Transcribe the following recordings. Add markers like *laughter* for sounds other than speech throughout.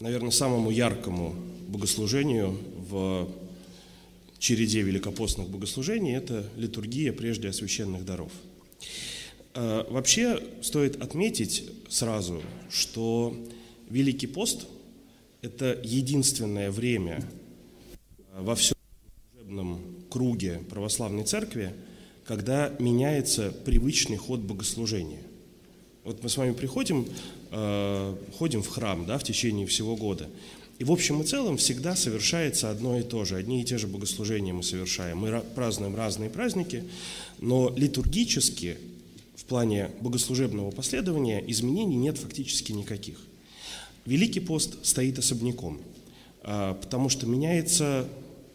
наверное, самому яркому богослужению в череде великопостных богослужений – это литургия прежде освященных даров. Э, вообще стоит отметить сразу, что Великий пост – это единственное время во всем служебном круге православной церкви, когда меняется привычный ход богослужения. Вот мы с вами приходим Э, ходим в храм да, в течение всего года. И в общем и целом всегда совершается одно и то же. Одни и те же богослужения мы совершаем. Мы празднуем разные праздники, но литургически, в плане богослужебного последования, изменений нет фактически никаких. Великий пост стоит особняком, э, потому что меняется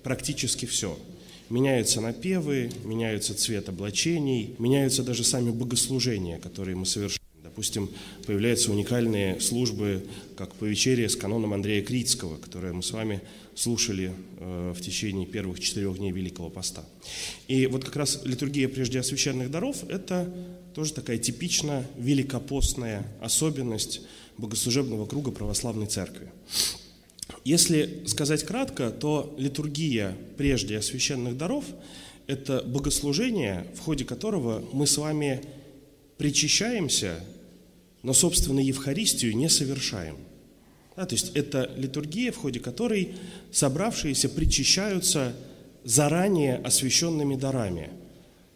практически все. Меняются напевы, меняются цвет облачений, меняются даже сами богослужения, которые мы совершаем. Допустим, появляются уникальные службы, как по вечере с каноном Андрея Критского, которые мы с вами слушали э, в течение первых четырех дней Великого Поста. И вот как раз литургия прежде освященных даров – это тоже такая типично великопостная особенность богослужебного круга православной церкви. Если сказать кратко, то литургия прежде освященных даров – это богослужение, в ходе которого мы с вами причащаемся но, собственно, Евхаристию не совершаем. Да, то есть это литургия, в ходе которой собравшиеся причащаются заранее освященными дарами,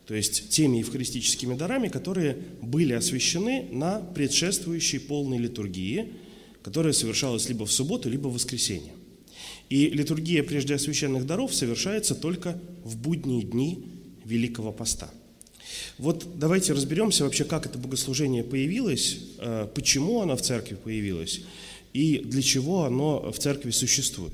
то есть теми евхаристическими дарами, которые были освящены на предшествующей полной литургии, которая совершалась либо в субботу, либо в воскресенье. И литургия прежде освященных даров совершается только в будние дни Великого Поста – вот давайте разберемся вообще, как это богослужение появилось, э, почему оно в церкви появилось и для чего оно в церкви существует.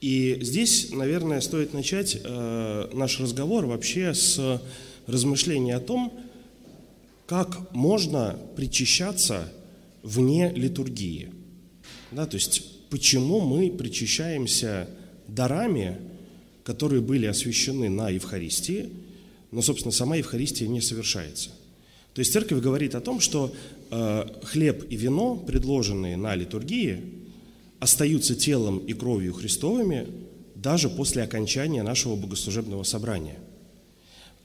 И здесь, наверное, стоит начать э, наш разговор вообще с размышления о том, как можно причащаться вне литургии. Да, то есть почему мы причащаемся дарами, которые были освящены на Евхаристии – но, собственно, сама Евхаристия не совершается. То есть церковь говорит о том, что э, хлеб и вино, предложенные на литургии, остаются телом и кровью Христовыми даже после окончания нашего богослужебного собрания.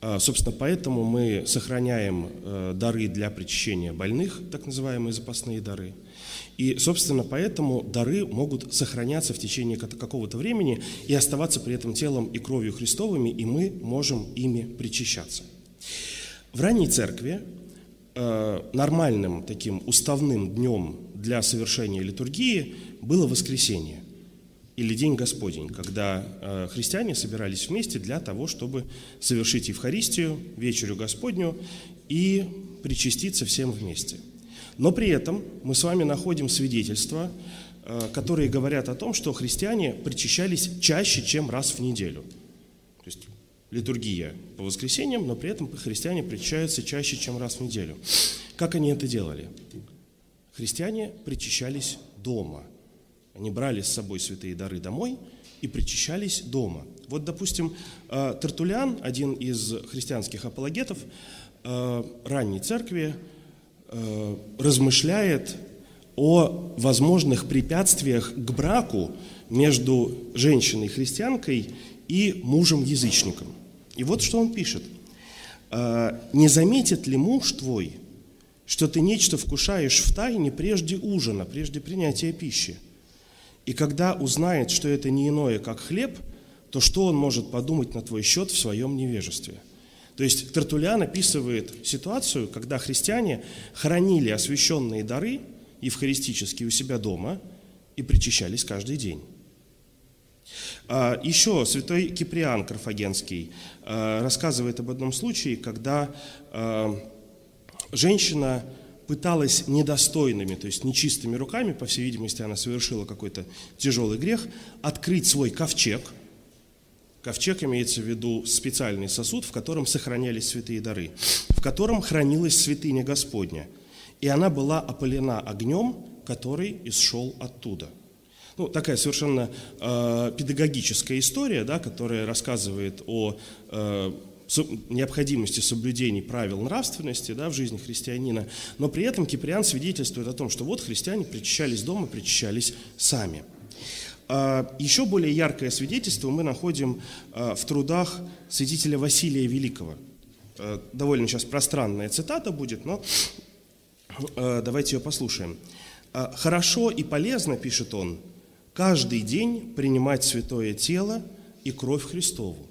Э, собственно, поэтому мы сохраняем э, дары для причащения больных, так называемые запасные дары – и, собственно, поэтому дары могут сохраняться в течение какого-то времени и оставаться при этом телом и кровью Христовыми, и мы можем ими причащаться. В ранней церкви э, нормальным таким уставным днем для совершения литургии было воскресенье или День Господень, когда э, христиане собирались вместе для того, чтобы совершить Евхаристию, вечерю Господню и причаститься всем вместе – но при этом мы с вами находим свидетельства, э, которые говорят о том, что христиане причащались чаще, чем раз в неделю. То есть литургия по воскресеньям, но при этом христиане причащаются чаще, чем раз в неделю. Как они это делали? Христиане причащались дома. Они брали с собой святые дары домой и причащались дома. Вот, допустим, э, Тертулян, один из христианских апологетов э, ранней церкви, Э, размышляет о возможных препятствиях к браку между женщиной-христианкой и мужем-язычником. И вот что он пишет. «Э, «Не заметит ли муж твой, что ты нечто вкушаешь в тайне прежде ужина, прежде принятия пищи? И когда узнает, что это не иное, как хлеб, то что он может подумать на твой счет в своем невежестве?» То есть Тертулиан описывает ситуацию, когда христиане хранили освященные дары евхаристические у себя дома и причащались каждый день. А, еще святой Киприан Карфагенский а, рассказывает об одном случае, когда а, женщина пыталась недостойными, то есть нечистыми руками, по всей видимости, она совершила какой-то тяжелый грех, открыть свой ковчег. Ковчег имеется в виду специальный сосуд, в котором сохранялись святые дары, в котором хранилась святыня Господня. И она была опалена огнем, который исшел оттуда – ну, такая совершенно э, педагогическая история, да, которая рассказывает о э, необходимости соблюдения правил нравственности да, в жизни христианина, но при этом Киприан свидетельствует о том, что вот христиане причащались дома, причащались сами. А, еще более яркое свидетельство мы находим а, в трудах святителя Василия Великого. А, довольно сейчас пространная цитата будет, но давайте ее послушаем. «Хорошо и полезно, — пишет он, — каждый день принимать святое тело и кровь Христову,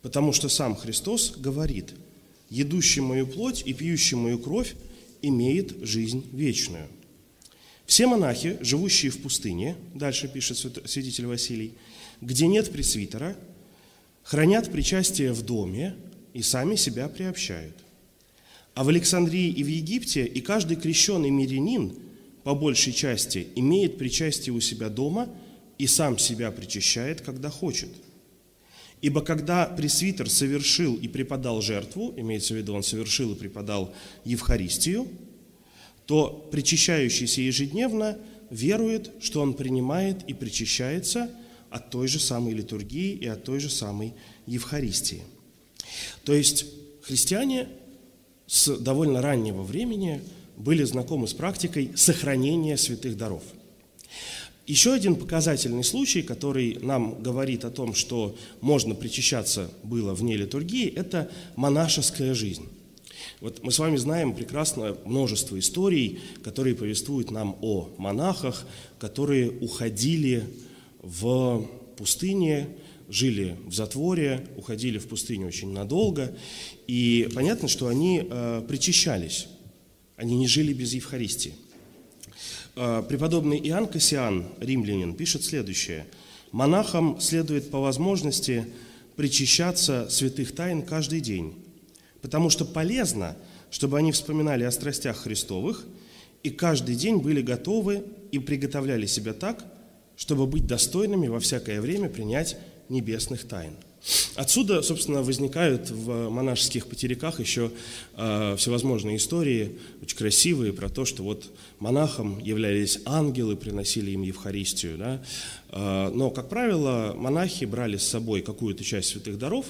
Потому что сам Христос говорит, едущий мою плоть и пьющий мою кровь имеет жизнь вечную. Все монахи, живущие в пустыне, дальше пишет святитель Василий, где нет пресвитера, хранят причастие в доме и сами себя приобщают. А в Александрии и в Египте и каждый крещенный мирянин по большей части имеет причастие у себя дома и сам себя причащает, когда хочет – Ибо когда пресвитер совершил и преподал жертву, имеется в виду, он совершил и преподал Евхаристию, то причащающийся ежедневно верует, что он принимает и причащается от той же самой литургии и от той же самой Евхаристии. То есть христиане с довольно раннего времени были знакомы с практикой сохранения святых даров – еще один показательный случай, который нам говорит о том, что можно причащаться было вне литургии, это монашеская жизнь. Вот мы с вами знаем прекрасно множество историй, которые повествуют нам о монахах, которые уходили в пустыне, жили в затворе, уходили в пустыню очень надолго, и понятно, что они э, причащались, они не жили без Евхаристии. А, преподобный Иоанн Кассиан, римлянин, пишет следующее. «Монахам следует по возможности причащаться святых тайн каждый день, потому что полезно, чтобы они вспоминали о страстях Христовых и каждый день были готовы и приготовляли себя так, чтобы быть достойными во всякое время принять небесных тайн». Отсюда, собственно, возникают в монашеских потеряках еще э, всевозможные истории, очень красивые, про то, что вот монахам являлись ангелы, приносили им Евхаристию. Да? Э, но, как правило, монахи брали с собой какую-то часть святых даров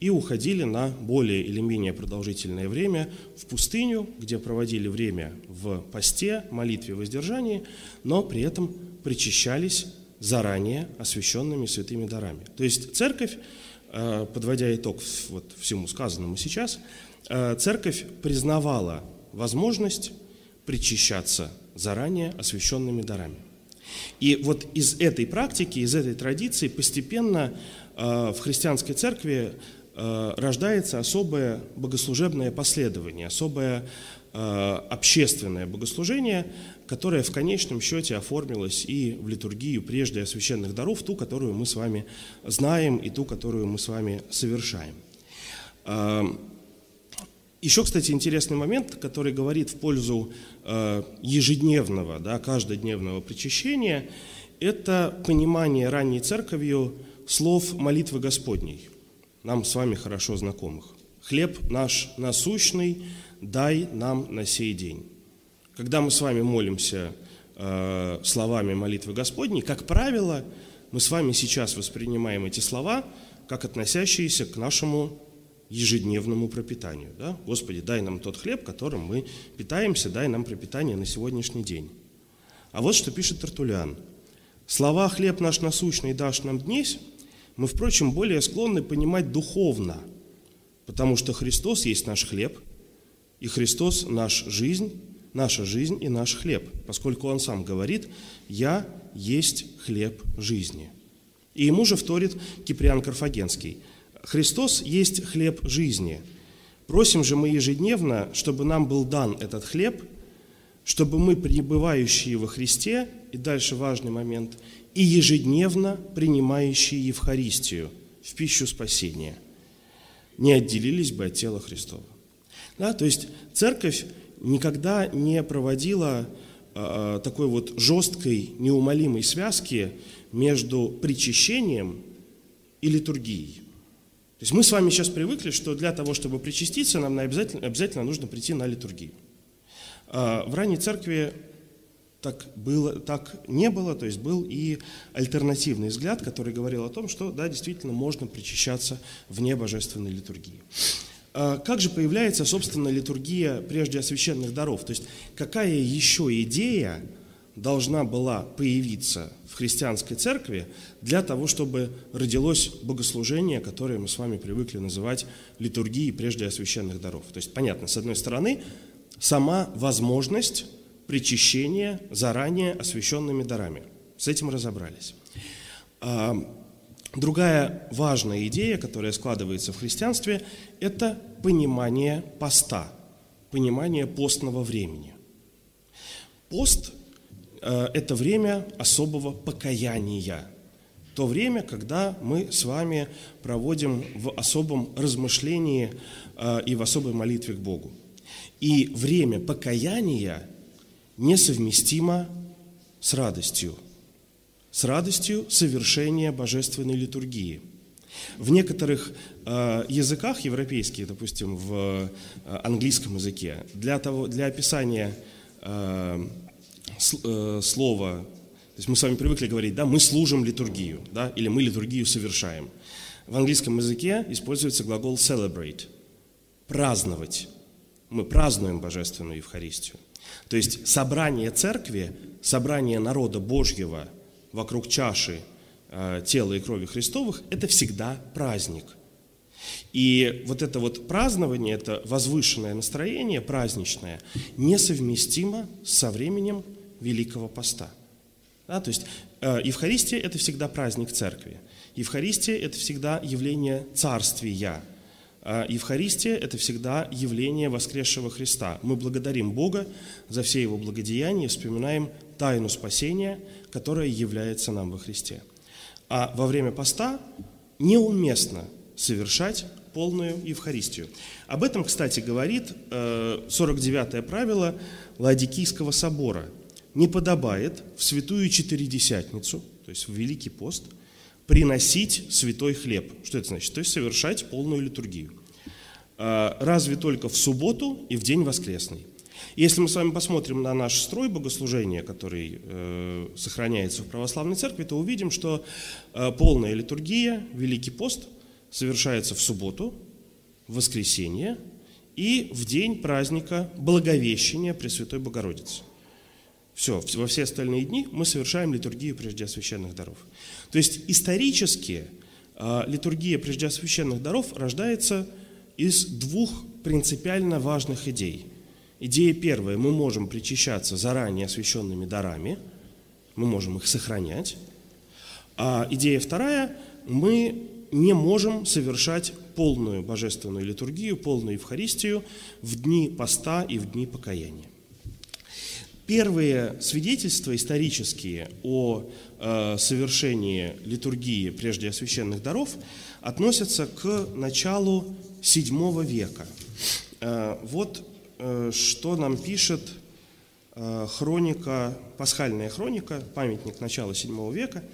и уходили на более или менее продолжительное время в пустыню, где проводили время в посте, молитве, воздержании, но при этом причащались заранее освященными святыми дарами. То есть церковь Э, подводя итог вот всему сказанному сейчас, э, церковь признавала возможность причащаться заранее освященными дарами. И вот из этой практики, из этой традиции постепенно э, в христианской церкви рождается особое богослужебное последование, особое общественное богослужение, которая в конечном счете оформилась и в литургию прежде священных даров, ту, которую мы с вами знаем и ту, которую мы с вами совершаем. А, Еще, кстати, интересный момент, который говорит в пользу ежедневного, да, каждодневного причащения, это понимание ранней церковью слов молитвы Господней, нам с вами хорошо знакомых. «Хлеб наш насущный, дай нам на сей день». Когда мы с вами молимся э, словами молитвы Господней, как правило, мы с вами сейчас воспринимаем эти слова как относящиеся к нашему ежедневному пропитанию. Да? Господи, дай нам тот хлеб, которым мы питаемся, дай нам пропитание на сегодняшний день. А вот что пишет Тартулян. Слова «хлеб наш насущный дашь нам днесь» мы, впрочем, более склонны понимать духовно, потому что Христос есть наш хлеб, и Христос – наш жизнь, наша жизнь и наш хлеб, поскольку он сам говорит «Я есть хлеб жизни». И ему же вторит Киприан Карфагенский «Христос есть хлеб жизни». Просим же мы ежедневно, чтобы нам был дан этот хлеб, чтобы мы, пребывающие во Христе, и дальше важный момент, и ежедневно принимающие Евхаристию в пищу спасения, не отделились бы от тела Христова. Да, то есть церковь никогда не проводила э, такой вот жесткой, неумолимой связки между причащением и литургией. То есть мы с вами сейчас привыкли, что для того, чтобы причаститься, нам обязательно, обязательно нужно прийти на литургию. А в ранней церкви так, было, так не было, то есть был и альтернативный взгляд, который говорил о том, что да, действительно можно причащаться вне божественной литургии. А как же появляется, собственно, литургия прежде освященных даров? То есть какая еще идея должна была появиться в христианской церкви для того, чтобы родилось богослужение, которое мы с вами привыкли называть литургией прежде освященных даров. То есть, понятно, с одной стороны, сама возможность причащения заранее освященными дарами. С этим разобрались. А, другая важная идея, которая складывается в христианстве, это понимание поста, понимание постного времени. Пост э, – это время особого покаяния, то время, когда мы с вами проводим в особом размышлении э, и в особой молитве к Богу. И время покаяния несовместимо с радостью, с радостью совершения божественной литургии. В некоторых э, языках европейских, допустим, в э, английском языке, для, того, для описания э, с, э, слова, то есть мы с вами привыкли говорить, да, мы служим литургию, да, или мы литургию совершаем. В английском языке используется глагол celebrate, праздновать мы празднуем Божественную Евхаристию. То есть собрание церкви, собрание народа Божьего вокруг чаши э, тела и крови Христовых – это всегда праздник. И вот это вот празднование, это возвышенное настроение праздничное, несовместимо со временем Великого Поста. Да, то есть э, Евхаристия – это всегда праздник церкви. Евхаристия – это всегда явление царствия – Евхаристия – это всегда явление воскресшего Христа. Мы благодарим Бога за все Его благодеяния и вспоминаем тайну спасения, которая является нам во Христе. А во время поста неуместно совершать полную Евхаристию. Об этом, кстати, говорит 49-е э, правило Ладикийского собора. Не подобает в святую Четыредесятницу, то есть в Великий пост – приносить святой хлеб. Что это значит? То есть совершать полную литургию. А, разве только в субботу и в день воскресный. Если мы с вами посмотрим на наш строй богослужения, который э, сохраняется в православной церкви, то увидим, что э, полная литургия, Великий пост, совершается в субботу, в воскресенье и в день праздника Благовещения Пресвятой Богородицы. Все, во все остальные дни мы совершаем литургию прежде священных даров. То есть исторически а, литургия прежде священных даров рождается из двух принципиально важных идей. Идея первая, мы можем причащаться заранее освященными дарами, мы можем их сохранять. А идея вторая, мы не можем совершать полную божественную литургию, полную Евхаристию в дни поста и в дни покаяния. Первые свидетельства исторические о э, совершении литургии прежде освященных даров относятся к началу VII века. Э, вот э, что нам пишет э, хроника, пасхальная хроника, памятник начала VII века,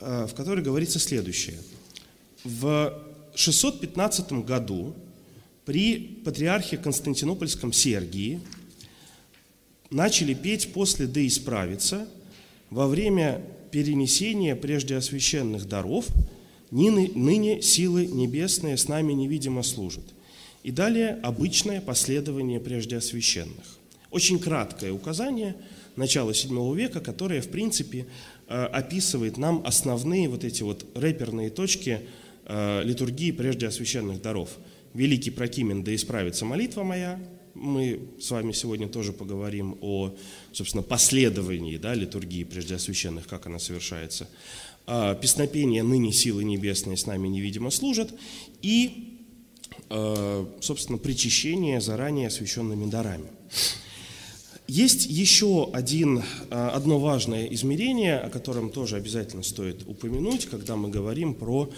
в которой говорится следующее. В 615 году при патриархе Константинопольском Сергии начали петь после «Да исправиться» во время перенесения прежде освященных даров «Ныне силы небесные с нами невидимо служат». И далее обычное последование прежде освященных. Очень краткое указание начала VII века, которое, в принципе, э, описывает нам основные вот эти вот рэперные точки э, литургии прежде освященных даров. «Великий Прокимен, да исправится молитва моя», мы с вами сегодня тоже поговорим о, собственно, последовании да, литургии прежде освященных, как она совершается. А, песнопение «Ныне силы небесные с нами невидимо служат» и, а, собственно, причащение заранее освященными дарами. Есть еще один, а, одно важное измерение, о котором тоже обязательно стоит упомянуть, когда мы говорим про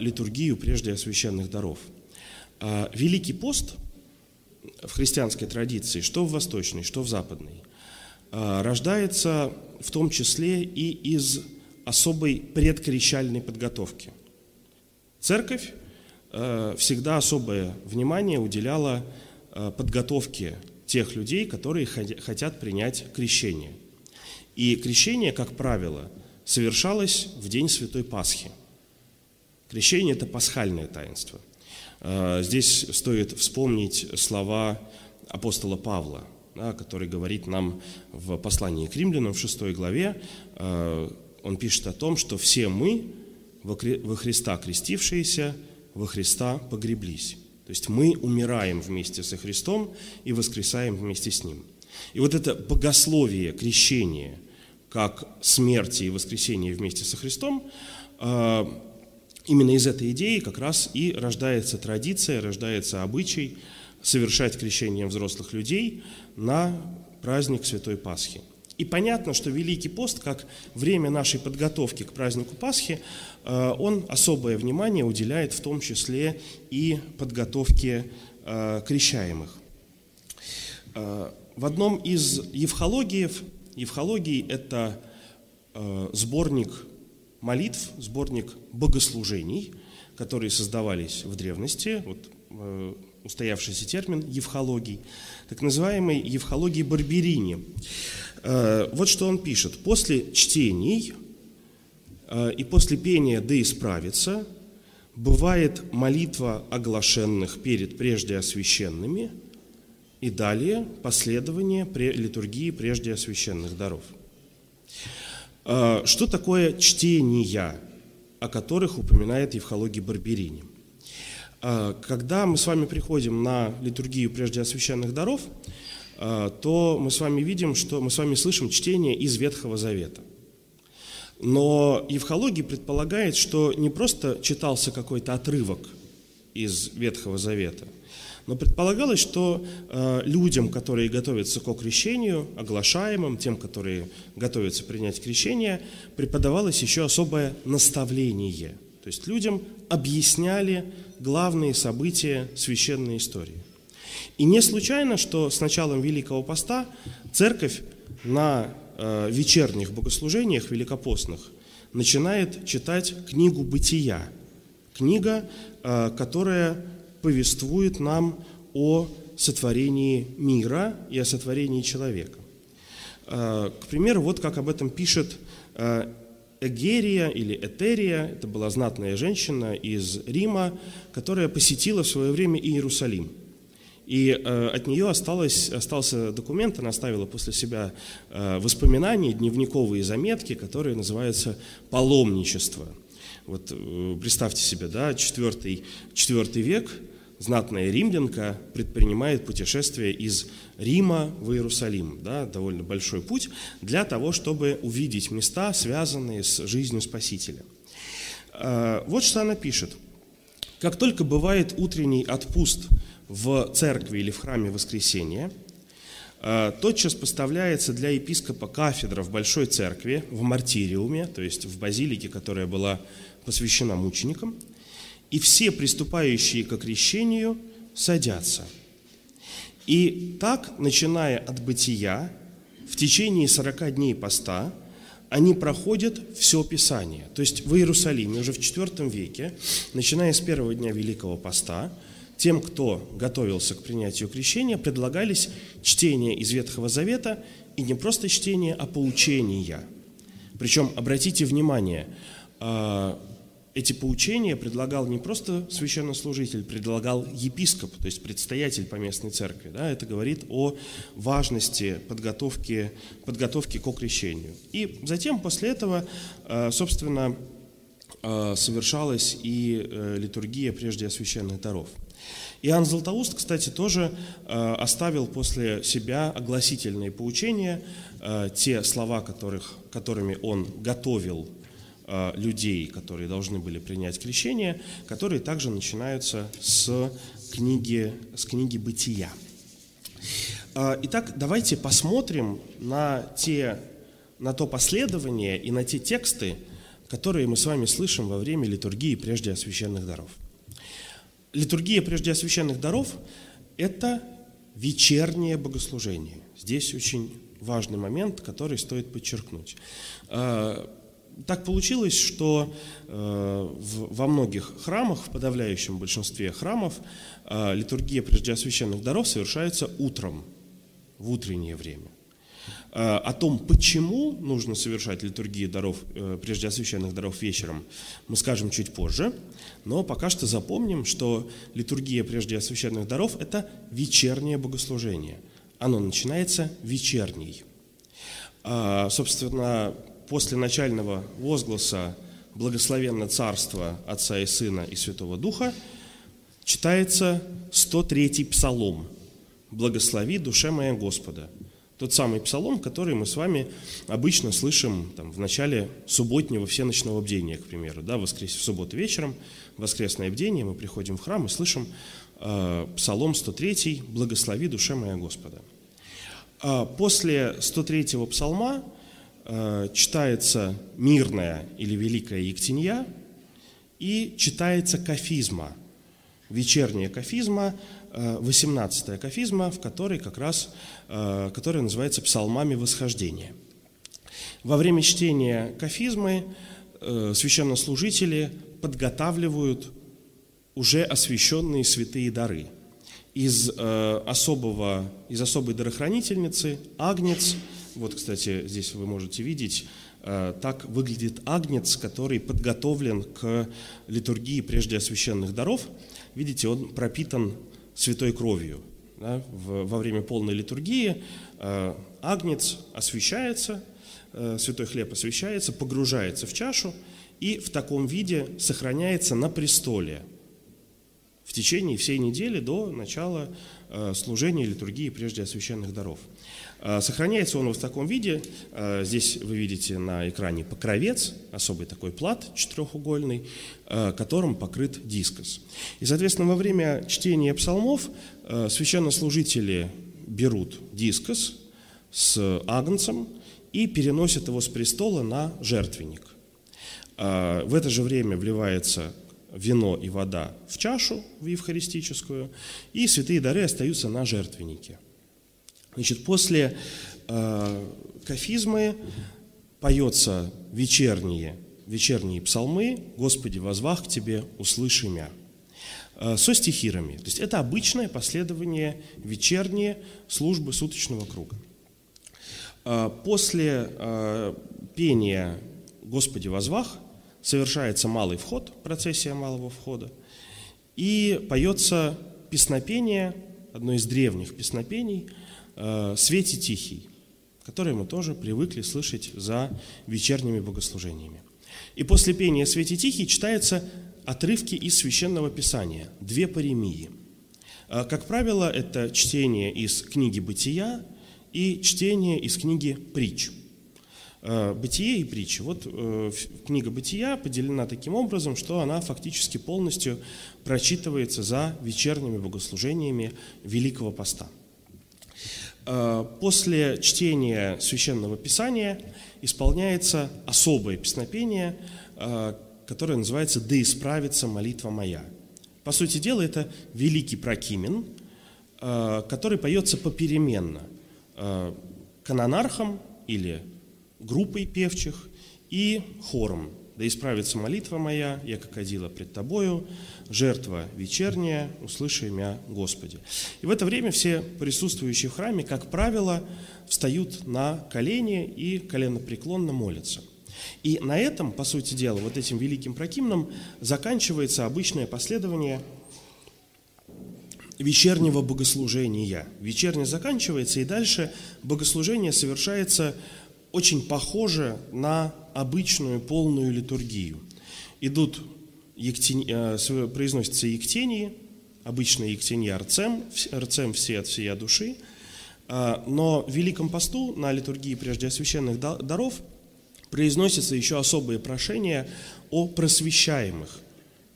литургию прежде освященных даров. Великий пост – в христианской традиции, что в восточной, что в западной, рождается в том числе и из особой предкрещальной подготовки. Церковь всегда особое внимание уделяла подготовке тех людей, которые хотят принять крещение. И крещение, как правило, совершалось в день Святой Пасхи. Крещение – это пасхальное таинство. А, здесь стоит вспомнить слова апостола Павла, который говорит нам в послании к римлянам в 6 главе. Он пишет о том, что все мы, во Христа крестившиеся, во Христа погреблись. То есть мы умираем вместе со Христом и воскресаем вместе с Ним. И вот это богословие, крещение, как смерти и воскресение вместе со Христом, а, именно из этой идеи как раз и рождается традиция, рождается обычай совершать крещение взрослых людей на праздник Святой Пасхи. И понятно, что Великий пост, как время нашей подготовки к празднику Пасхи, э, он особое внимание уделяет в том числе и подготовке э, крещаемых. Э, в одном из евхологиев, евхологий – это сборник молитв, сборник богослужений, которые создавались в древности, вот устоявшийся термин евхологий, так называемый евхологий Барберини. Э, вот что он пишет. «После чтений э, и после пения «Да исправиться» бывает молитва оглашенных перед прежде освященными и далее последование литургии прежде освященных даров». Э, что такое чтения, о которых упоминает Евхологий Барберини? Когда мы с вами приходим на литургию прежде освященных даров – то мы с вами видим, что мы с вами слышим чтение из Ветхого Завета. Но евхология предполагает, что не просто читался какой-то отрывок из Ветхого Завета, но предполагалось, что э, людям, которые готовятся к крещению, оглашаемым, тем, которые готовятся принять крещение, преподавалось еще особое наставление. То есть людям объясняли главные события священной истории. И не случайно, что с началом Великого Поста церковь на э, вечерних богослужениях великопостных начинает читать книгу «Бытия». Книга, э, которая повествует нам о сотворении мира и о сотворении человека. Э, к примеру, вот как об этом пишет Эгерия или Этерия, это была знатная женщина из Рима, которая посетила в свое время Иерусалим – и э, от нее осталось, остался документ, она оставила после себя э, воспоминания, дневниковые заметки, которые называются «Паломничество». Вот э, представьте себе, да, четвертый, четвертый век, знатная римлянка предпринимает путешествие из Рима в Иерусалим, да, довольно большой путь, для того, чтобы увидеть места, связанные с жизнью Спасителя. Э, вот что она пишет. «Как только бывает утренний отпуст в церкви или в храме воскресения, э, тотчас поставляется для епископа кафедра в большой церкви, в мартириуме, то есть в базилике, которая была посвящена мученикам, и все приступающие к крещению садятся. И так, начиная от бытия, в течение 40 дней поста, они проходят все Писание. То есть в Иерусалиме уже в IV веке, начиная с первого дня Великого Поста, тем, кто готовился к принятию крещения, предлагались чтение из Ветхого Завета и не просто чтение, а поучения. Причем, обратите внимание, а, эти поучения предлагал не просто священнослужитель, предлагал епископ, то есть предстоятель по местной церкви. Да, это говорит о важности подготовки, подготовки к крещению. И затем, после этого, а, собственно, а, совершалась и э, литургия прежде освященных даров – Иоанн Златоуст, кстати, тоже э, оставил после себя огласительные поучения, э, те слова, которых, которыми он готовил э, людей, которые должны были принять крещение, которые также начинаются с книги, с книги «Бытия». Итак, давайте посмотрим на, те, на то последование и на те тексты, которые мы с вами слышим во время литургии прежде освященных даров – литургия прежде освященных даров – это вечернее богослужение. Здесь очень важный момент, который стоит подчеркнуть. А, так получилось, что э, во многих храмах, в подавляющем большинстве храмов, э, литургия прежде освященных даров совершается утром, в утреннее время. Э, о том, почему нужно совершать литургию даров, прежде освященных даров вечером, мы скажем чуть позже. Но пока что запомним, что литургия прежде освященных даров – это вечернее богослужение. Оно начинается вечерней. Собственно, после начального возгласа «Благословенно Царство Отца и Сына и Святого Духа» читается 103-й псалом «Благослови душе моя Господа». Тот самый псалом, который мы с вами обычно слышим там, в начале субботнего всеночного бдения, к примеру. Да, воскрес, в субботу вечером, воскресное бдение, мы приходим в храм и слышим э, псалом 103 «Благослови душе моя Господа». А после 103-го псалма Э, читается мирная или великая Ектинья и читается кафизма, вечерняя кафизма, 18-я э, кафизма, в которой как раз, э, которая называется псалмами восхождения. Во время чтения кафизмы священнослужители подготавливают уже освященные святые дары. Из, особого, из особой дарохранительницы агнец – вот, кстати, здесь вы можете видеть, э, так выглядит агнец, который подготовлен к литургии прежде освященных даров. Видите, он пропитан святой кровью. Да? Во время полной литургии э, агнец освящается, э, святой хлеб освящается, погружается в чашу и в таком виде сохраняется на престоле в течение всей недели до начала служения литургии прежде освященных даров. А, сохраняется он в таком виде. А, здесь вы видите на экране покровец, особый такой плат четырехугольный, а, которым покрыт дискос. И, соответственно, во время чтения псалмов священнослужители берут дискос с агнцем и переносят его с престола на жертвенник. В это же время вливается вино и вода в чашу, в евхаристическую, и святые дары остаются на жертвеннике – Значит, после э, кафизмы поется вечерние, вечерние псалмы «Господи, возвах к Тебе, услыши мя» э, со стихирами. То есть это обычное последование вечерние службы суточного круга. Э, после э, пения «Господи, возвах» совершается малый вход, процессия малого входа, и поется песнопение, одно из древних песнопений – э, «Свете тихий», которые мы тоже привыкли слышать за вечерними богослужениями. И после пения «Свете тихий» читаются отрывки из Священного Писания, две паремии. Э, как правило, это чтение из книги «Бытия» и чтение из книги «Притч». Э, «Бытие» и «Притчи». Вот книга «Бытия» поделена таким образом, что она фактически полностью прочитывается за вечерними богослужениями Великого Поста – после чтения священного писания исполняется особое песнопение, э, которое называется «Да исправится молитва моя». По сути дела, это великий прокимен, э, который поется попеременно канонархом или группой певчих и хором да исправится молитва моя, я как одила пред Тобою, жертва вечерняя, услыши мя Господи». И в это время все присутствующие в храме, как правило, встают на колени и коленопреклонно молятся. И на этом, по сути дела, вот этим великим прокимном заканчивается обычное последование вечернего богослужения. Вечернее заканчивается, и дальше богослужение совершается очень похоже на обычную полную литургию. Идут, э, произносятся ектении, обычно ектенья арцем, арцем все от всея души, а, но в Великом посту на литургии прежде освященных даров произносятся еще особые прошения о просвещаемых,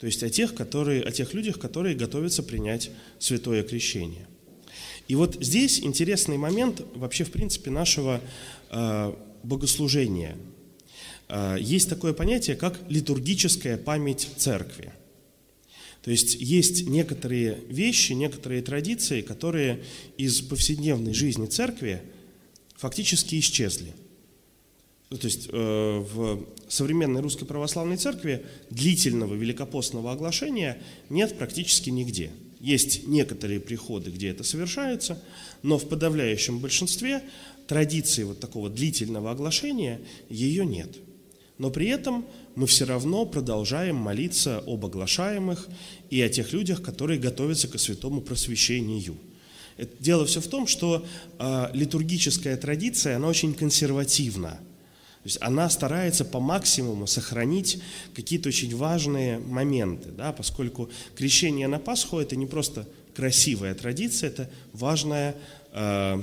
то есть о тех, которые, о тех людях, которые готовятся принять святое крещение. И вот здесь интересный момент вообще, в принципе, нашего э, богослужения – есть такое понятие, как литургическая память церкви. То есть есть некоторые вещи, некоторые традиции, которые из повседневной жизни церкви фактически исчезли. Ну, то есть э, в современной русской православной церкви длительного великопостного оглашения нет практически нигде. Есть некоторые приходы, где это совершается, но в подавляющем большинстве традиции вот такого длительного оглашения ее нет. Но при этом мы все равно продолжаем молиться об оглашаемых и о тех людях, которые готовятся к святому просвещению. Дело все в том, что э, литургическая традиция, она очень консервативна. То есть она старается по максимуму сохранить какие-то очень важные моменты, да, поскольку крещение на Пасху это не просто красивая традиция, это важное э,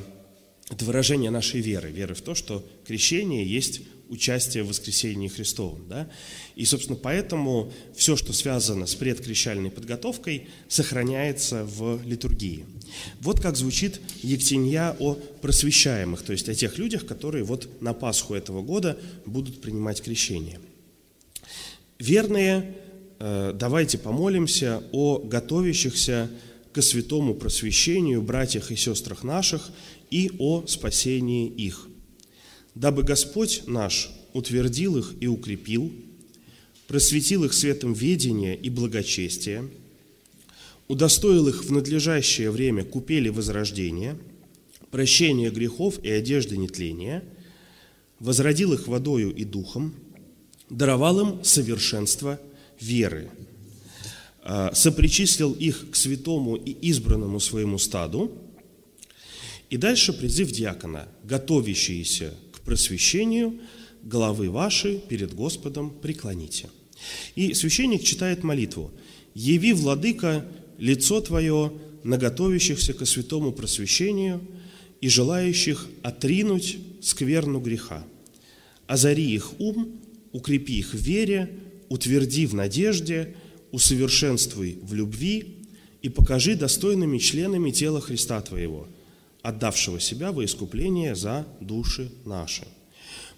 это выражение нашей веры, веры в то, что крещение есть участие в воскресении Христовом. Да? И, собственно, поэтому все, что связано с предкрещальной подготовкой, сохраняется в литургии. Вот как звучит Ектенья о просвещаемых, то есть о тех людях, которые вот на Пасху этого года будут принимать крещение. Верные, э, давайте помолимся о готовящихся к святому просвещению братьях и сестрах наших и о спасении их. Дабы Господь наш утвердил их и укрепил, просветил их светом ведения и благочестия, удостоил их в надлежащее время купели возрождения, прощения грехов и одежды нетления, возродил их водою и духом, даровал им совершенство веры, а, сопричислил их к святому и избранному своему стаду, и дальше призыв диакона, готовящиеся просвещению головы ваши перед Господом преклоните». И священник читает молитву «Яви, владыка, лицо твое на готовящихся ко святому просвещению и желающих отринуть скверну греха. Озари их ум, укрепи их в вере, утверди в надежде, усовершенствуй в любви и покажи достойными членами тела Христа Твоего – отдавшего себя во искупление за души наши.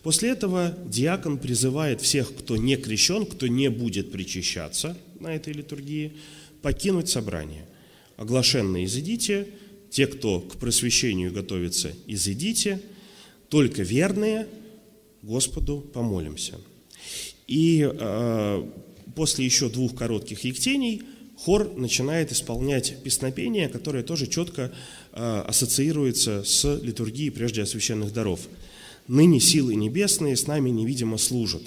После этого диакон призывает всех, кто не крещен, кто не будет причащаться на этой литургии, покинуть собрание. Оглашенные изыдите, те, кто к просвещению готовится, изыдите, только верные Господу помолимся. И э, после еще двух коротких ектений хор начинает исполнять песнопение, которое тоже четко э, ассоциируется с литургией прежде освященных даров. «Ныне силы небесные с нами невидимо служат.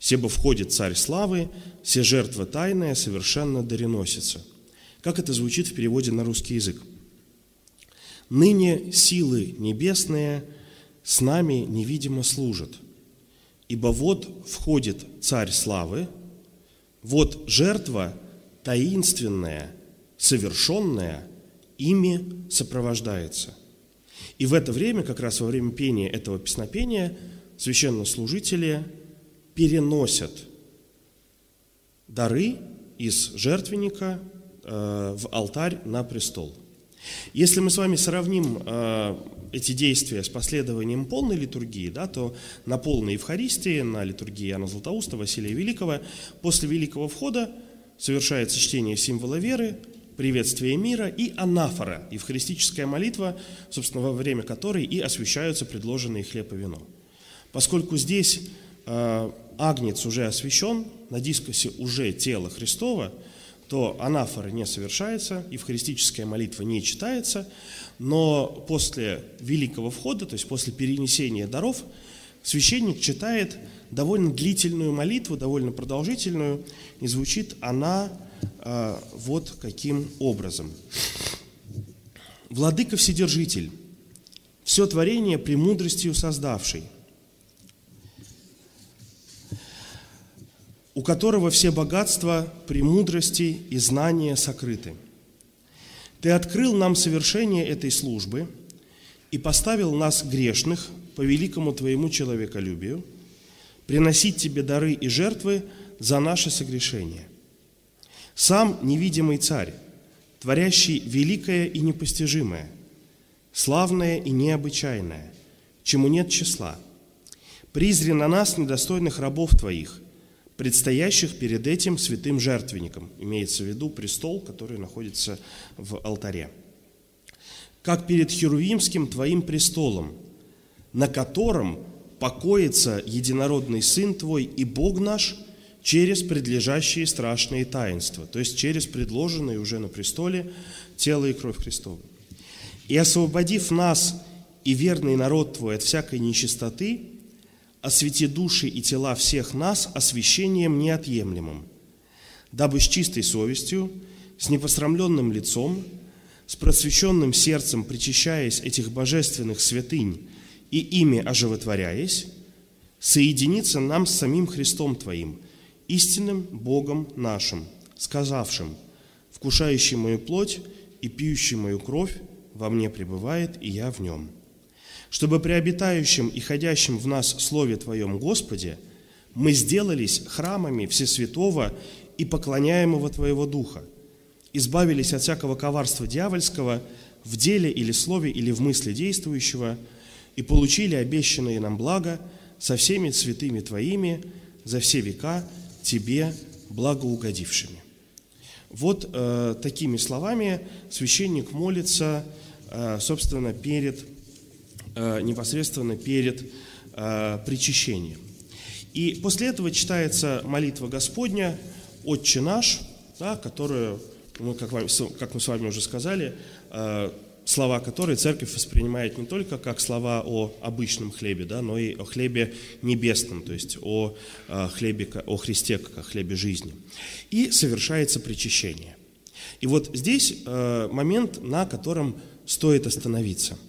Себо входит царь славы, все жертва тайная совершенно дареносится». Как это звучит в переводе на русский язык? «Ныне силы небесные с нами невидимо служат, ибо вот входит царь славы, вот жертва таинственное, совершенное ими сопровождается. И в это время, как раз во время пения этого песнопения, священнослужители переносят дары из жертвенника э, в алтарь на престол. Если мы с вами сравним э, эти действия с последованием полной литургии, да, то на полной Евхаристии, на литургии Иоанна Златоуста, Василия Великого, после Великого Входа совершается чтение символа веры, приветствие мира и анафора, евхаристическая молитва, собственно, во время которой и освящаются предложенные хлеб и вино. Поскольку здесь э, агнец уже освящен, на дискосе уже тело Христова, то анафора не совершается, евхаристическая молитва не читается, но после великого входа, то есть после перенесения даров, священник читает довольно длительную молитву, довольно продолжительную, и звучит она э, вот каким образом. «Владыка Вседержитель, все творение премудростью создавший, у которого все богатства, премудрости и знания сокрыты. Ты открыл нам совершение этой службы и поставил нас грешных по великому Твоему человеколюбию – приносить Тебе дары и жертвы за наше согрешение. Сам невидимый Царь, творящий великое и непостижимое, славное и необычайное, чему нет числа, призри на нас, недостойных рабов Твоих, предстоящих перед этим святым жертвенником. Имеется в виду престол, который находится в алтаре. Как перед Херувимским твоим престолом, на котором покоится единородный Сын Твой и Бог наш через предлежащие страшные таинства, то есть через предложенные уже на престоле тело и кровь Христова. И освободив нас и верный народ Твой от всякой нечистоты, освети души и тела всех нас освящением неотъемлемым, дабы с чистой совестью, с непосрамленным лицом, с просвещенным сердцем, причащаясь этих божественных святынь и ими оживотворяясь, соединиться нам с самим Христом Твоим, истинным Богом нашим, сказавшим, «Вкушающий мою плоть и пьющий мою кровь во мне пребывает, и я в нем» чтобы при обитающем и ходящем в нас Слове Твоем, Господе, мы сделались храмами Всесвятого и поклоняемого Твоего Духа, избавились от всякого коварства дьявольского в деле или слове или в мысли действующего и получили обещанные нам блага со всеми святыми Твоими за все века Тебе благоугодившими. Вот э, такими словами священник молится, э, собственно, перед Э, непосредственно перед э, причащением. И после этого читается молитва Господня «Отче наш», да, которую, мы, как, вам, как мы с вами уже сказали, э, слова которой церковь воспринимает не только как слова о обычном хлебе, да, но и о хлебе небесном, то есть о хлебе, о Христе как о хлебе жизни. И совершается причащение. И вот здесь момент, на котором стоит остановиться –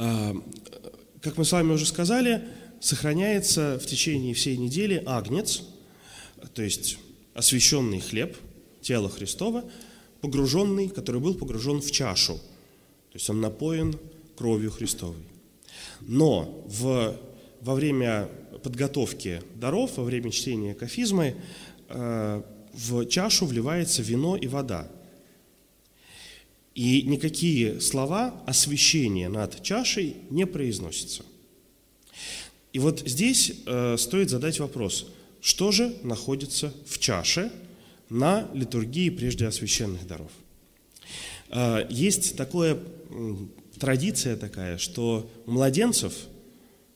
а, как мы с вами уже сказали, сохраняется в течение всей недели агнец, то есть освященный хлеб, тело Христова, погруженный, который был погружен в чашу, то есть он напоен кровью Христовой. Но в, во время подготовки даров, во время чтения кафизмы, э, в чашу вливается вино и вода – и никакие слова освящения над чашей не произносятся. И вот здесь э, стоит задать вопрос, что же находится в чаше на литургии прежде освященных даров? Э, есть такая э, традиция такая, что младенцев,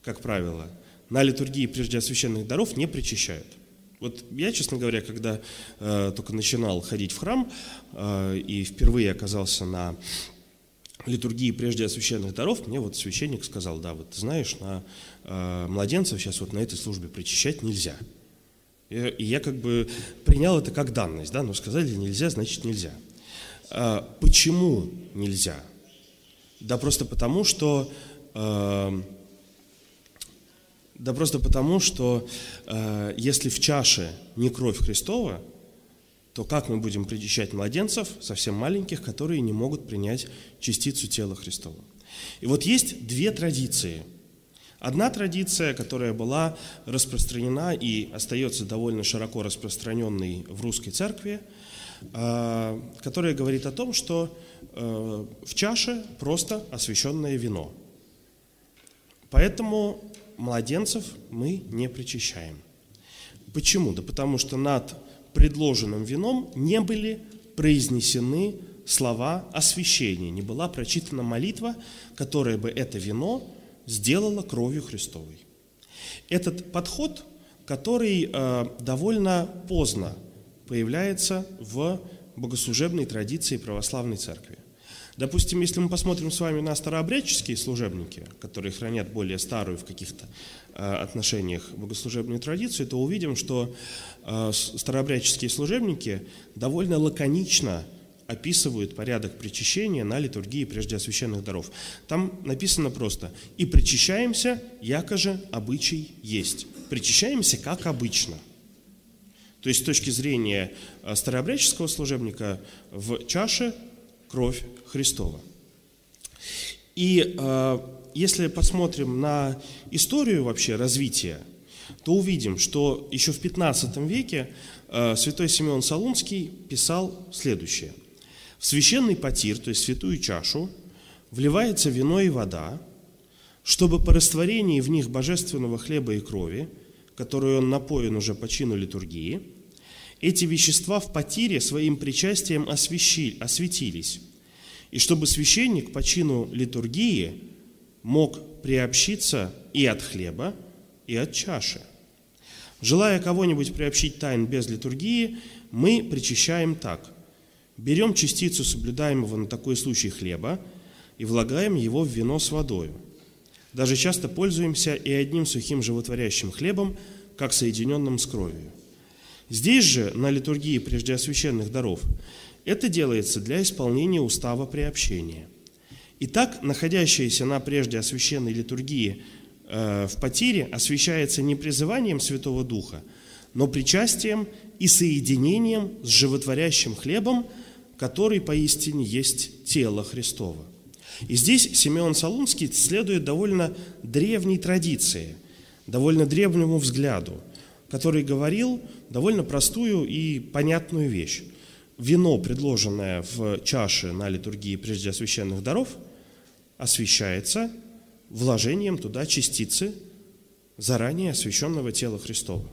как правило, на литургии прежде освященных даров не причащают – вот я, честно говоря, когда э, только начинал ходить в храм э, и впервые оказался на литургии прежде освященных даров, мне вот священник сказал, да, вот знаешь, на э, младенцев сейчас вот на этой службе причащать нельзя. И, я как бы принял это как данность, да, но сказали нельзя, значит нельзя. А, почему нельзя? Да просто потому, что э, да просто потому, что э, если в чаше не кровь Христова, то как мы будем причащать младенцев, совсем маленьких, которые не могут принять частицу тела Христова? И вот есть две традиции. Одна традиция, которая была распространена и остается довольно широко распространенной в русской церкви, э, которая говорит о том, что э, в чаше просто освященное вино. Поэтому младенцев мы не причащаем. Почему? Да потому что над предложенным вином не были произнесены слова освящения, не была прочитана молитва, которая бы это вино сделала кровью Христовой. Этот подход, который э, довольно поздно появляется в богослужебной традиции православной церкви. Допустим, если мы посмотрим с вами на старообрядческие служебники, которые хранят более старую в каких-то э, отношениях богослужебную традицию, то увидим, что э, старообрядческие служебники довольно лаконично описывают порядок причащения на литургии прежде освященных даров. Там написано просто «И причащаемся, якоже обычай есть». Причащаемся как обычно. То есть с точки зрения э, старообрядческого служебника в чаше кровь Христова. И э, если посмотрим на историю вообще развития, то увидим, что еще в 15 веке э, святой Симеон Солунский писал следующее. В священный потир, то есть святую чашу, вливается вино и вода, чтобы по растворении в них божественного хлеба и крови которую он напоен уже по чину литургии, эти вещества в потире своим причастием освещи, осветились. И чтобы священник по чину литургии мог приобщиться и от хлеба, и от чаши. Желая кого-нибудь приобщить тайн без литургии, мы причащаем так. Берем частицу соблюдаемого на такой случай хлеба и влагаем его в вино с водой. Даже часто пользуемся и одним сухим животворящим хлебом, как соединенным с кровью. Здесь же, на литургии преждеосвященных даров, это делается для исполнения устава приобщения. Итак, находящаяся на прежде освященной литургии э, в потире освящается не призыванием Святого Духа, но причастием и соединением с животворящим хлебом, который поистине есть тело Христово. И здесь Симеон Солунский следует довольно древней традиции, довольно древнему взгляду, который говорил довольно простую и понятную вещь. Вино, предложенное в чаше на литургии прежде освященных даров, освящается вложением туда частицы заранее освященного тела Христова.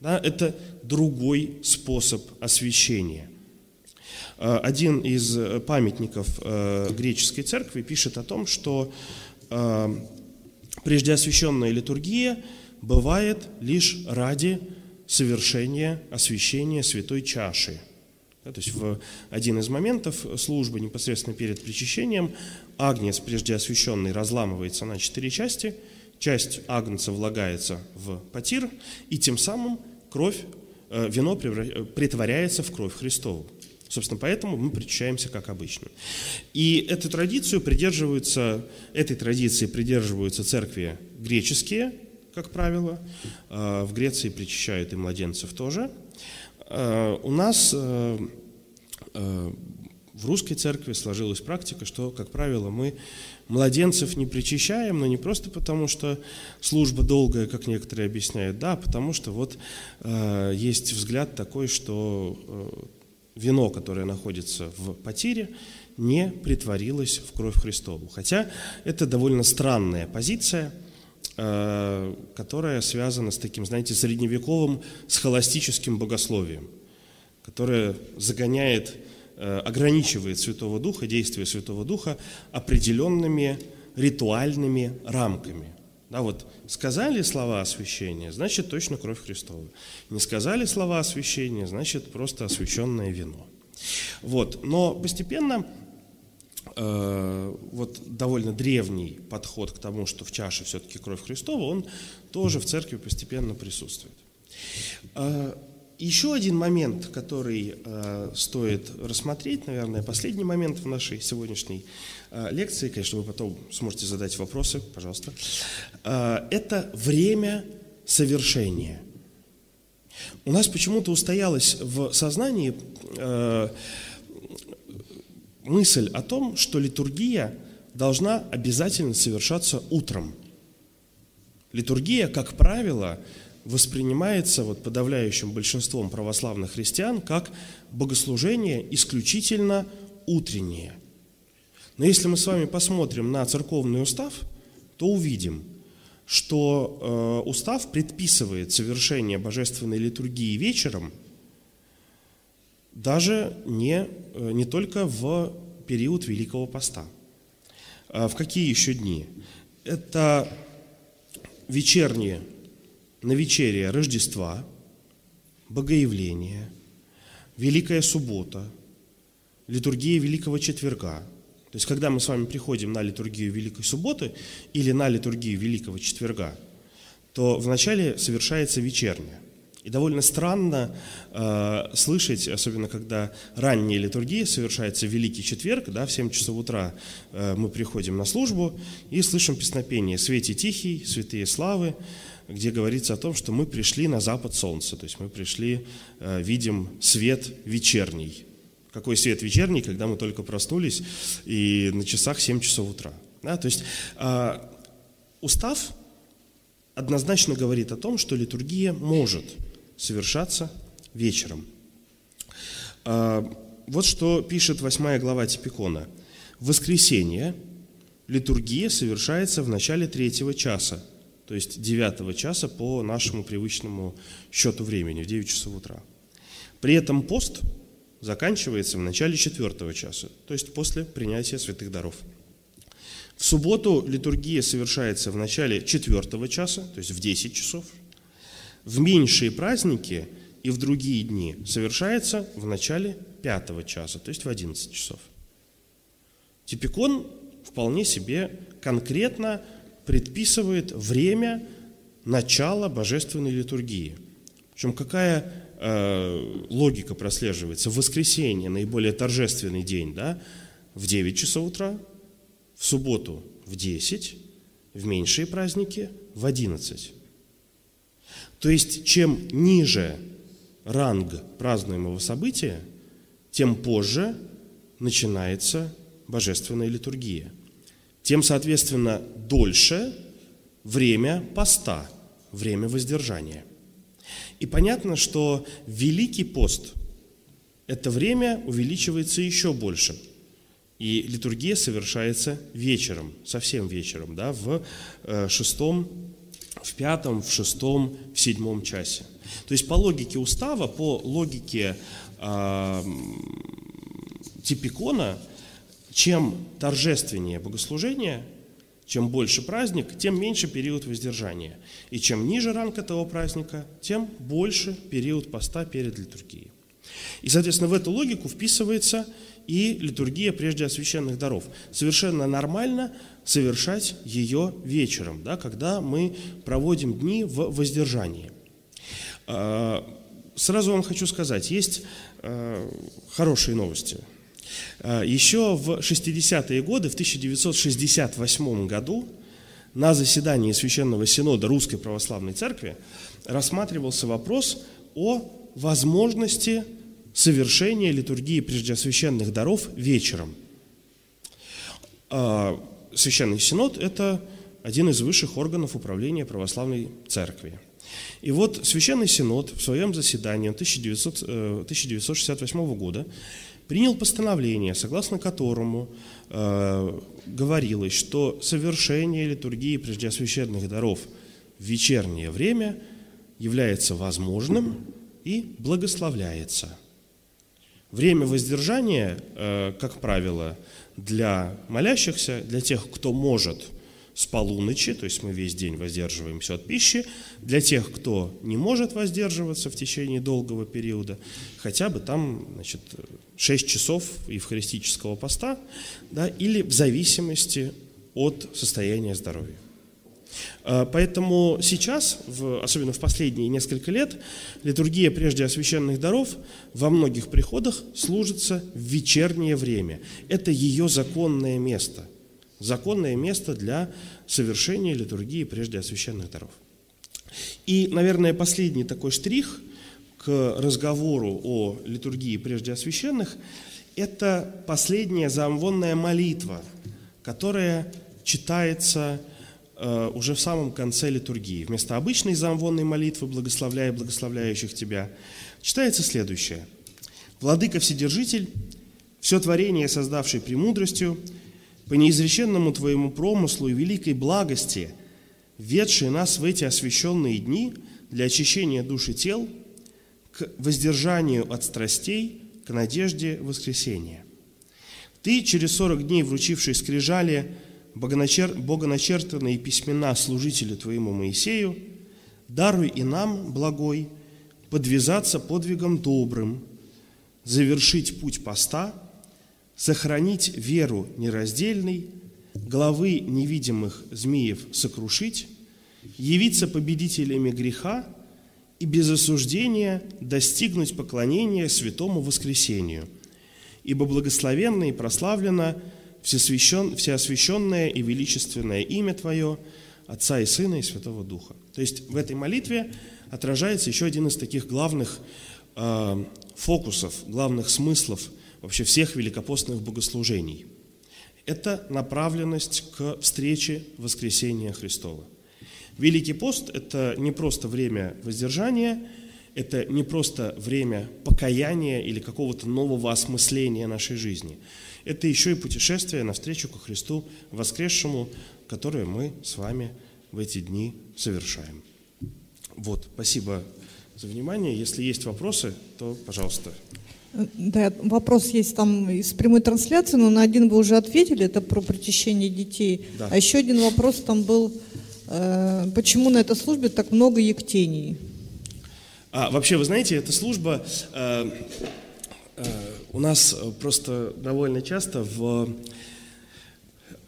Да, это другой способ освящения. Э, один из памятников э, греческой церкви пишет о том, что э, прежде освященная литургия бывает лишь ради совершения освящения святой чаши. то есть в один из моментов службы непосредственно перед причащением агнец, прежде освященный, разламывается на четыре части, часть агнца влагается в потир, и тем самым кровь, вино притворяется в кровь Христову. Собственно, поэтому мы причащаемся как обычно. И эту традицию придерживаются, этой традиции придерживаются церкви греческие, как правило. А, в Греции причащают и младенцев тоже. А, у нас а, в русской церкви сложилась практика, что, как правило, мы младенцев не причащаем, но не просто потому, что служба долгая, как некоторые объясняют, да, потому что вот э, есть взгляд такой, что э, вино, которое находится в потире, не притворилось в кровь Христову. Хотя это довольно странная позиция, э, которая связана с таким, знаете, средневековым схоластическим богословием, которое загоняет, э, ограничивает Святого Духа, действие Святого Духа определенными ритуальными рамками – да, вот сказали слова освящения, значит точно кровь Христова. Не сказали слова освящения, значит просто освященное вино. Вот. Но постепенно э, вот довольно древний подход к тому, что в чаше все-таки кровь Христова, он тоже в церкви постепенно присутствует. Э, еще один момент, который э, стоит рассмотреть, наверное, последний момент в нашей сегодняшней э, лекции, конечно, вы потом сможете задать вопросы, пожалуйста, э, это время совершения. У нас почему-то устоялась в сознании э, мысль о том, что литургия должна обязательно совершаться утром. Литургия, как правило, воспринимается вот подавляющим большинством православных христиан как богослужение исключительно утреннее. Но если мы с вами посмотрим на церковный устав, то увидим, что э, устав предписывает совершение божественной литургии вечером даже не, э, не только в период Великого Поста. А в какие еще дни? Это вечерние на вечере Рождества, Богоявление, Великая Суббота, литургия Великого Четверга. То есть, когда мы с вами приходим на литургию Великой Субботы или на литургию Великого Четверга, то вначале совершается вечерняя. И довольно странно э, слышать, особенно когда ранняя литургия совершается в Великий Четверг, да, в 7 часов утра э, мы приходим на службу и слышим песнопение «Свете тихий, святые славы», где говорится о том, что мы пришли на запад солнца, то есть мы пришли, э, видим свет вечерний. Какой свет вечерний, когда мы только проснулись и на часах 7 часов утра. Да, то есть э, устав однозначно говорит о том, что литургия может совершаться вечером. Э, вот что пишет 8 глава Типикона. В воскресенье литургия совершается в начале третьего часа, то есть 9 часа по нашему привычному счету времени, в 9 часов утра. При этом пост заканчивается в начале 4 часа, то есть после принятия святых даров. В субботу литургия совершается в начале 4 часа, то есть в 10 часов. В меньшие праздники и в другие дни совершается в начале 5 часа, то есть в 11 часов. Типикон вполне себе конкретно предписывает время начала божественной литургии. Причем какая э, логика прослеживается? В воскресенье, наиболее торжественный день, да, в 9 часов утра, в субботу в 10, в меньшие праздники в 11. То есть, чем ниже ранг празднуемого события, тем позже начинается божественная литургия – тем, соответственно, дольше время поста, время воздержания. И понятно, что Великий пост – это время увеличивается еще больше. И литургия совершается вечером, совсем вечером, да, в э, шестом, в пятом, в шестом, в седьмом часе. То есть по логике устава, по логике э, типикона – чем торжественнее богослужение, чем больше праздник, тем меньше период воздержания. И чем ниже ранг этого праздника, тем больше период поста перед литургией. И, соответственно, в эту логику вписывается и литургия прежде освященных даров. Совершенно нормально совершать ее вечером, да, когда мы проводим дни в воздержании. А, сразу вам хочу сказать, есть а, хорошие новости – Э, Еще в 60-е годы, в 1968 году, на заседании Священного Синода Русской Православной Церкви рассматривался вопрос о возможности совершения литургии преждеосвященных даров вечером. Э, Священный Синод – это один из высших органов управления Православной Церкви. И вот Священный Синод в своем заседании 1900, 1968 э, года принял постановление, согласно которому э, говорилось, что совершение литургии преждеосвященных даров в вечернее время является возможным и благословляется. Время воздержания, э, как правило, для молящихся, для тех, кто может – с полуночи, то есть мы весь день воздерживаемся от пищи. Для тех, кто не может воздерживаться в течение долгого периода, хотя бы там значит, 6 часов евхаристического поста, да, или в зависимости от состояния здоровья. А, поэтому сейчас, особенно в последние несколько лет, литургия прежде освященных даров во многих приходах служится в вечернее время. Это ее законное место – законное место для совершения литургии прежде освященных даров. И, наверное, последний такой штрих к разговору о литургии прежде освященных – это последняя заамвонная молитва, которая читается э, уже в самом конце литургии. Вместо обычной заамвонной молитвы «Благословляя благословляющих Тебя» читается следующее. «Владыка Вседержитель, все творение, создавший премудростью, по неизреченному Твоему промыслу и великой благости, ведший нас в эти освященные дни для очищения души тел, к воздержанию от страстей, к надежде воскресения. Ты, через сорок дней вручивший скрижали богоначер... богоначертанные письмена служителю Твоему Моисею, даруй и нам, благой, подвязаться подвигом добрым, завершить путь поста – сохранить веру нераздельной, главы невидимых змеев сокрушить, явиться победителями греха и без осуждения достигнуть поклонения святому воскресению. Ибо благословенно и прославлено всесвящен, всеосвященное и величественное имя Твое, Отца и Сына и Святого Духа. То есть в этой молитве отражается еще один из таких главных э, фокусов, главных смыслов – вообще всех великопостных богослужений. Это направленность к встрече воскресения Христова. Великий пост – это не просто время воздержания, это не просто время покаяния или какого-то нового осмысления нашей жизни. Это еще и путешествие навстречу ко Христу воскресшему, которое мы с вами в эти дни совершаем. Вот, спасибо за внимание. Если есть вопросы, то, пожалуйста. Да, вопрос есть там из прямой трансляции, но на один вы уже ответили, это про причащение детей. Да. А еще один вопрос там был, э, почему на этой службе так много ектений? А, вообще, вы знаете, эта служба э, э, у нас просто довольно часто в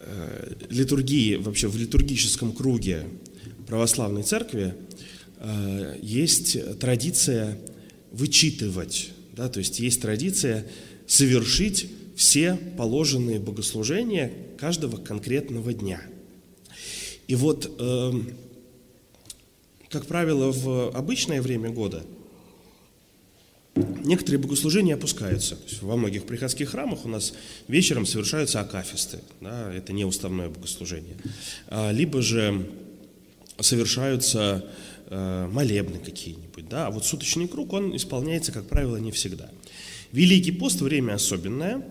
э, литургии, вообще в литургическом круге православной церкви э, есть традиция вычитывать да, то есть есть традиция совершить все положенные богослужения каждого конкретного дня. И вот, э, как правило, в обычное время года некоторые богослужения опускаются. Во многих приходских храмах у нас вечером совершаются акафисты, да, это не уставное богослужение. А, либо же совершаются молебны какие-нибудь, да, а вот суточный круг, он исполняется, как правило, не всегда. Великий пост – время особенное,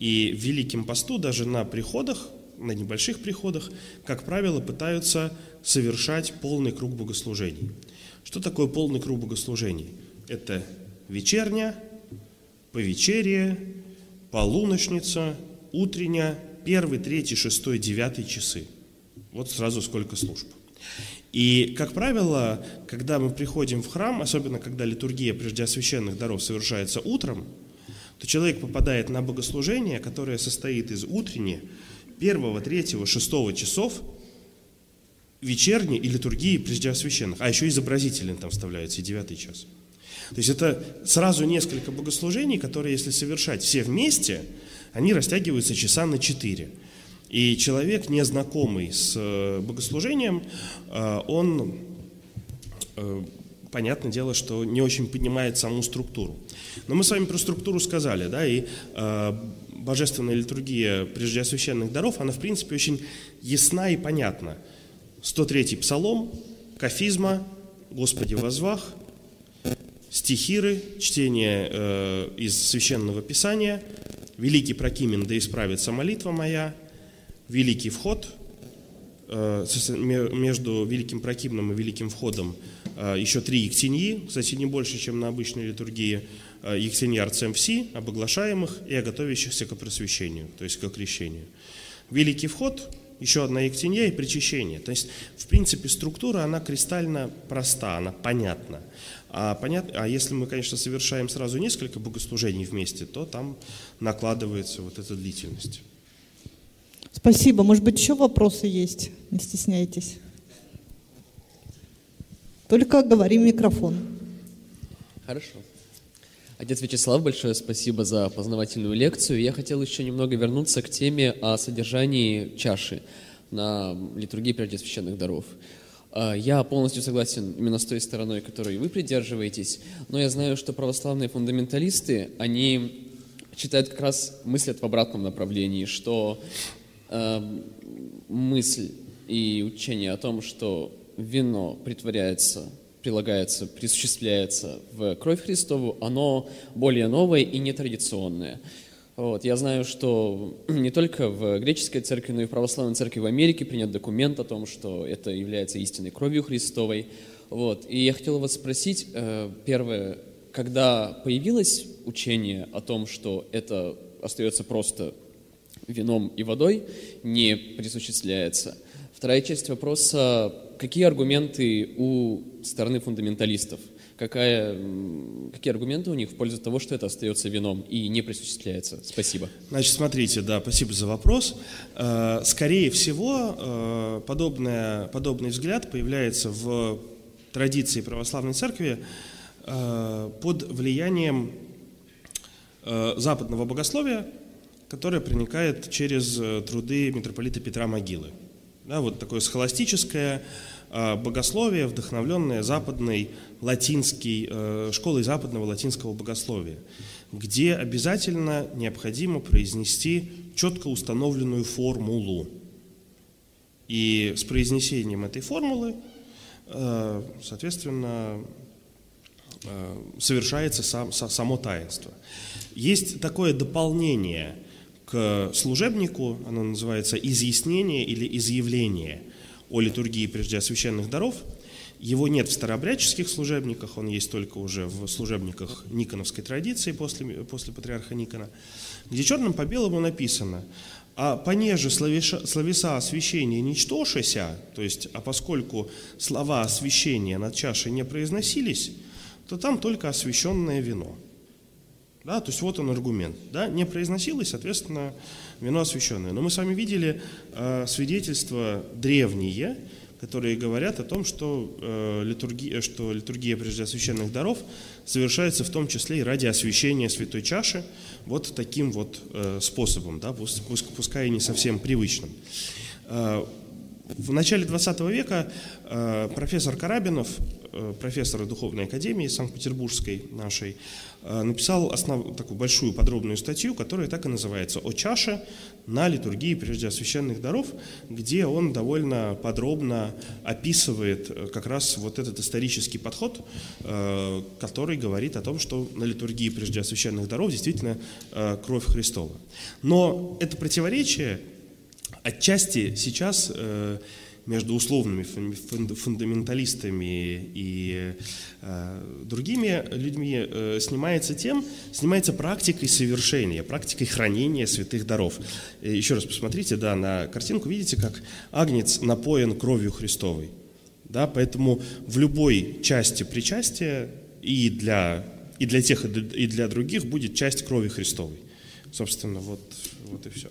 и в Великим посту даже на приходах, на небольших приходах, как правило, пытаются совершать полный круг богослужений. Что такое полный круг богослужений? Это вечерня, повечерие, полуночница, утренняя, первый, третий, шестой, девятый часы. Вот сразу сколько служб. И, как правило, когда мы приходим в храм, особенно когда литургия прежде освященных даров совершается утром, то человек попадает на богослужение, которое состоит из утренней, первого, третьего, шестого часов, вечерней и литургии прежде освященных. А еще изобразительный там вставляется, и девятый час. То есть это сразу несколько богослужений, которые, если совершать все вместе, они растягиваются часа на четыре. И человек, незнакомый с э, богослужением, э, он, э, понятное дело, что не очень понимает саму структуру. Но мы с вами про структуру сказали, да, и божественная литургия прежде священных даров, она, в принципе, очень ясна и понятна. 103-й псалом, кафизма, Господи возвах, стихиры, чтение э, из священного писания, великий прокимен, да исправится молитва моя, великий вход, э, между великим прокимным и великим входом э, еще три ектеньи, кстати, не больше, чем на обычной литургии, э, ектенья арцем все, об оглашаемых и готовящихся к просвещению, то есть к крещению. Великий вход, еще одна ектенья и причащение. То есть, в принципе, структура, она кристально проста, она понятна. А, понят... а если мы, конечно, совершаем сразу несколько богослужений вместе, то там накладывается вот эта длительность. Спасибо. Может быть, еще вопросы есть? Не стесняйтесь. Только говорим микрофон. Хорошо. Отец Вячеслав, большое спасибо за познавательную лекцию. Я хотел еще немного вернуться к теме о содержании чаши на литургии прежде священных даров. А, я полностью согласен именно с той стороной, которой вы придерживаетесь, но я знаю, что православные фундаменталисты, они читают как раз мыслят в обратном направлении, что Эм, мысль и учение о том, что вино притворяется, прилагается, присуществляется в кровь Христову, оно более новое и нетрадиционное. Вот. Я знаю, что *clears throat* не только в греческой церкви, но и в православной церкви в Америке принят документ о том, что это является истинной кровью Христовой. Вот. И я хотел вас спросить, э, первое, когда появилось учение о том, что это остается просто вином и водой не присуществляется. Вторая часть вопроса, какие аргументы у стороны фундаменталистов? Какая, какие аргументы у них в пользу того, что это остается вином и не присуществляется? Спасибо. Значит, смотрите, да, спасибо за вопрос. Э, скорее всего, э, подобное, подобный взгляд появляется в традиции православной церкви э, под влиянием западного богословия, которая проникает через э, труды митрополита Петра Могилы. Да, вот такое схоластическое э, богословие, вдохновленное западной латинской, э, школой западного латинского богословия, где обязательно необходимо произнести четко установленную формулу. И с произнесением этой формулы, соответственно, совершается сам, само таинство. Есть такое дополнение – служебнику, оно называется изъяснение или изъявление. о литургии прежде священных даров. Его нет в старообрядческих служебниках, он есть только уже в служебниках Никоновской традиции после, после патриарха Никона, где черным по белому написано «А понеже словеса, словеса освящения ничтошися», то есть, а поскольку слова освящения над чашей не произносились, то там только освященное вино. Да, то есть вот он аргумент. Да, не произносилось, соответственно, вино освященное. Но мы с вами видели э, свидетельства древние, которые говорят о том, что, э, литургия, что литургия прежде священных даров совершается в том числе и ради освящения святой чаши вот таким вот э, способом, да, пускай и не совсем привычным. Э, в начале 20 века э, профессор Карабинов, э, профессор Духовной Академии Санкт-Петербургской нашей, написал основ, такую большую подробную статью, которая так и называется «О чаше на литургии прежде священных даров», где он довольно подробно описывает как раз вот этот исторический подход, который говорит о том, что на литургии прежде священных даров действительно кровь Христова. Но это противоречие Отчасти сейчас э, между условными фундаменталистами и э, другими людьми э, снимается тем, снимается практикой совершения, практикой хранения святых даров. Еще раз посмотрите, да, на картинку, видите, как агнец напоен кровью Христовой. Да, поэтому в любой части причастия и для, и для тех, и для других будет часть крови Христовой. Собственно, вот, вот и все.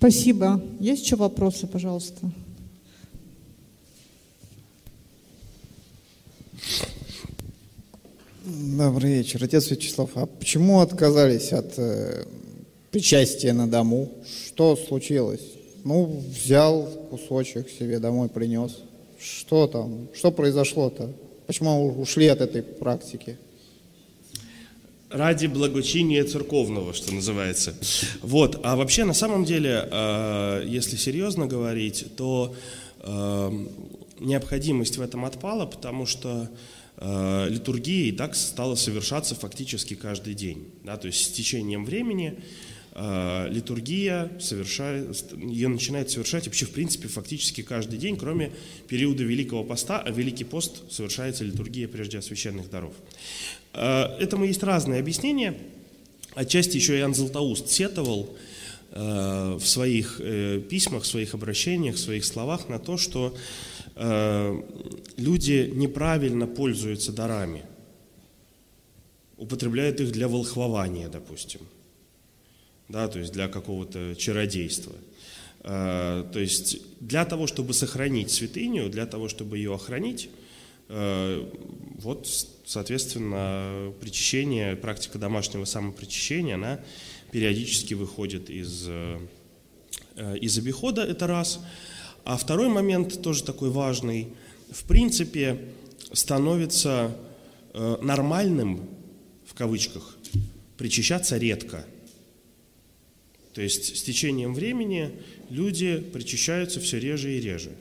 Спасибо. Есть еще вопросы, пожалуйста? Добрый вечер. Отец Вячеслав, а почему отказались от э, причастия на дому? Что случилось? Ну, взял кусочек себе домой принес. Что там? Что произошло-то? Почему ушли от этой практики? Ради благочиния церковного, что называется. Вот. А вообще, на самом деле, э, если серьезно говорить, то э, необходимость в этом отпала, потому что э, литургия и так стала совершаться фактически каждый день. Да? То есть с течением времени литургия совершает, ее начинает совершать вообще в принципе фактически каждый день, кроме периода Великого Поста, а Великий Пост совершается литургия прежде священных даров. Э, этому есть разные объяснения. Отчасти еще Иоанн Златоуст сетовал э, в своих э, письмах, в своих обращениях, в своих словах на то, что люди неправильно пользуются дарами, употребляют их для волхвования, допустим, да, то есть для какого-то чародейства. То есть для того, чтобы сохранить святыню, для того, чтобы ее охранить, вот Соответственно, причащение, практика домашнего самопричащения, она периодически выходит из, э, из обихода, это раз. А второй момент, тоже такой важный, в принципе, становится э, нормальным, в кавычках, причащаться редко. То есть с течением времени люди причащаются все реже и реже.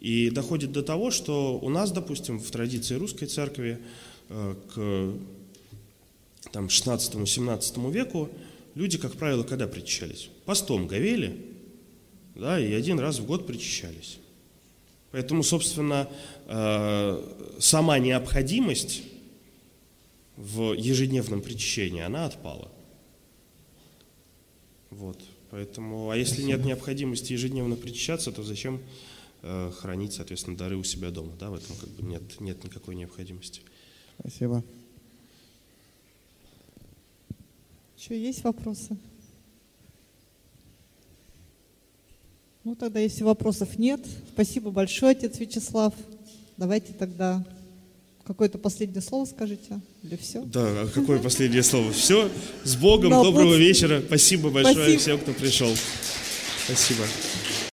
И доходит до того, что у нас, допустим, в традиции русской церкви э, к там, 16-17 веку люди, как правило, когда причащались? Постом говели, да, и один раз в год причащались. Поэтому, собственно, э, сама необходимость в ежедневном причащении, она отпала. Вот, поэтому, а если нет необходимости ежедневно причащаться, то зачем Э, хранить, соответственно, дары у себя дома. Да, в этом как бы нет, нет никакой необходимости. Спасибо. Еще есть вопросы? Ну, тогда, если вопросов нет, спасибо большое, отец Вячеслав. Давайте тогда какое-то последнее слово скажите или все? Да, а какое последнее слово? Все, с Богом, доброго вечера. Спасибо большое всем, кто пришел. Спасибо.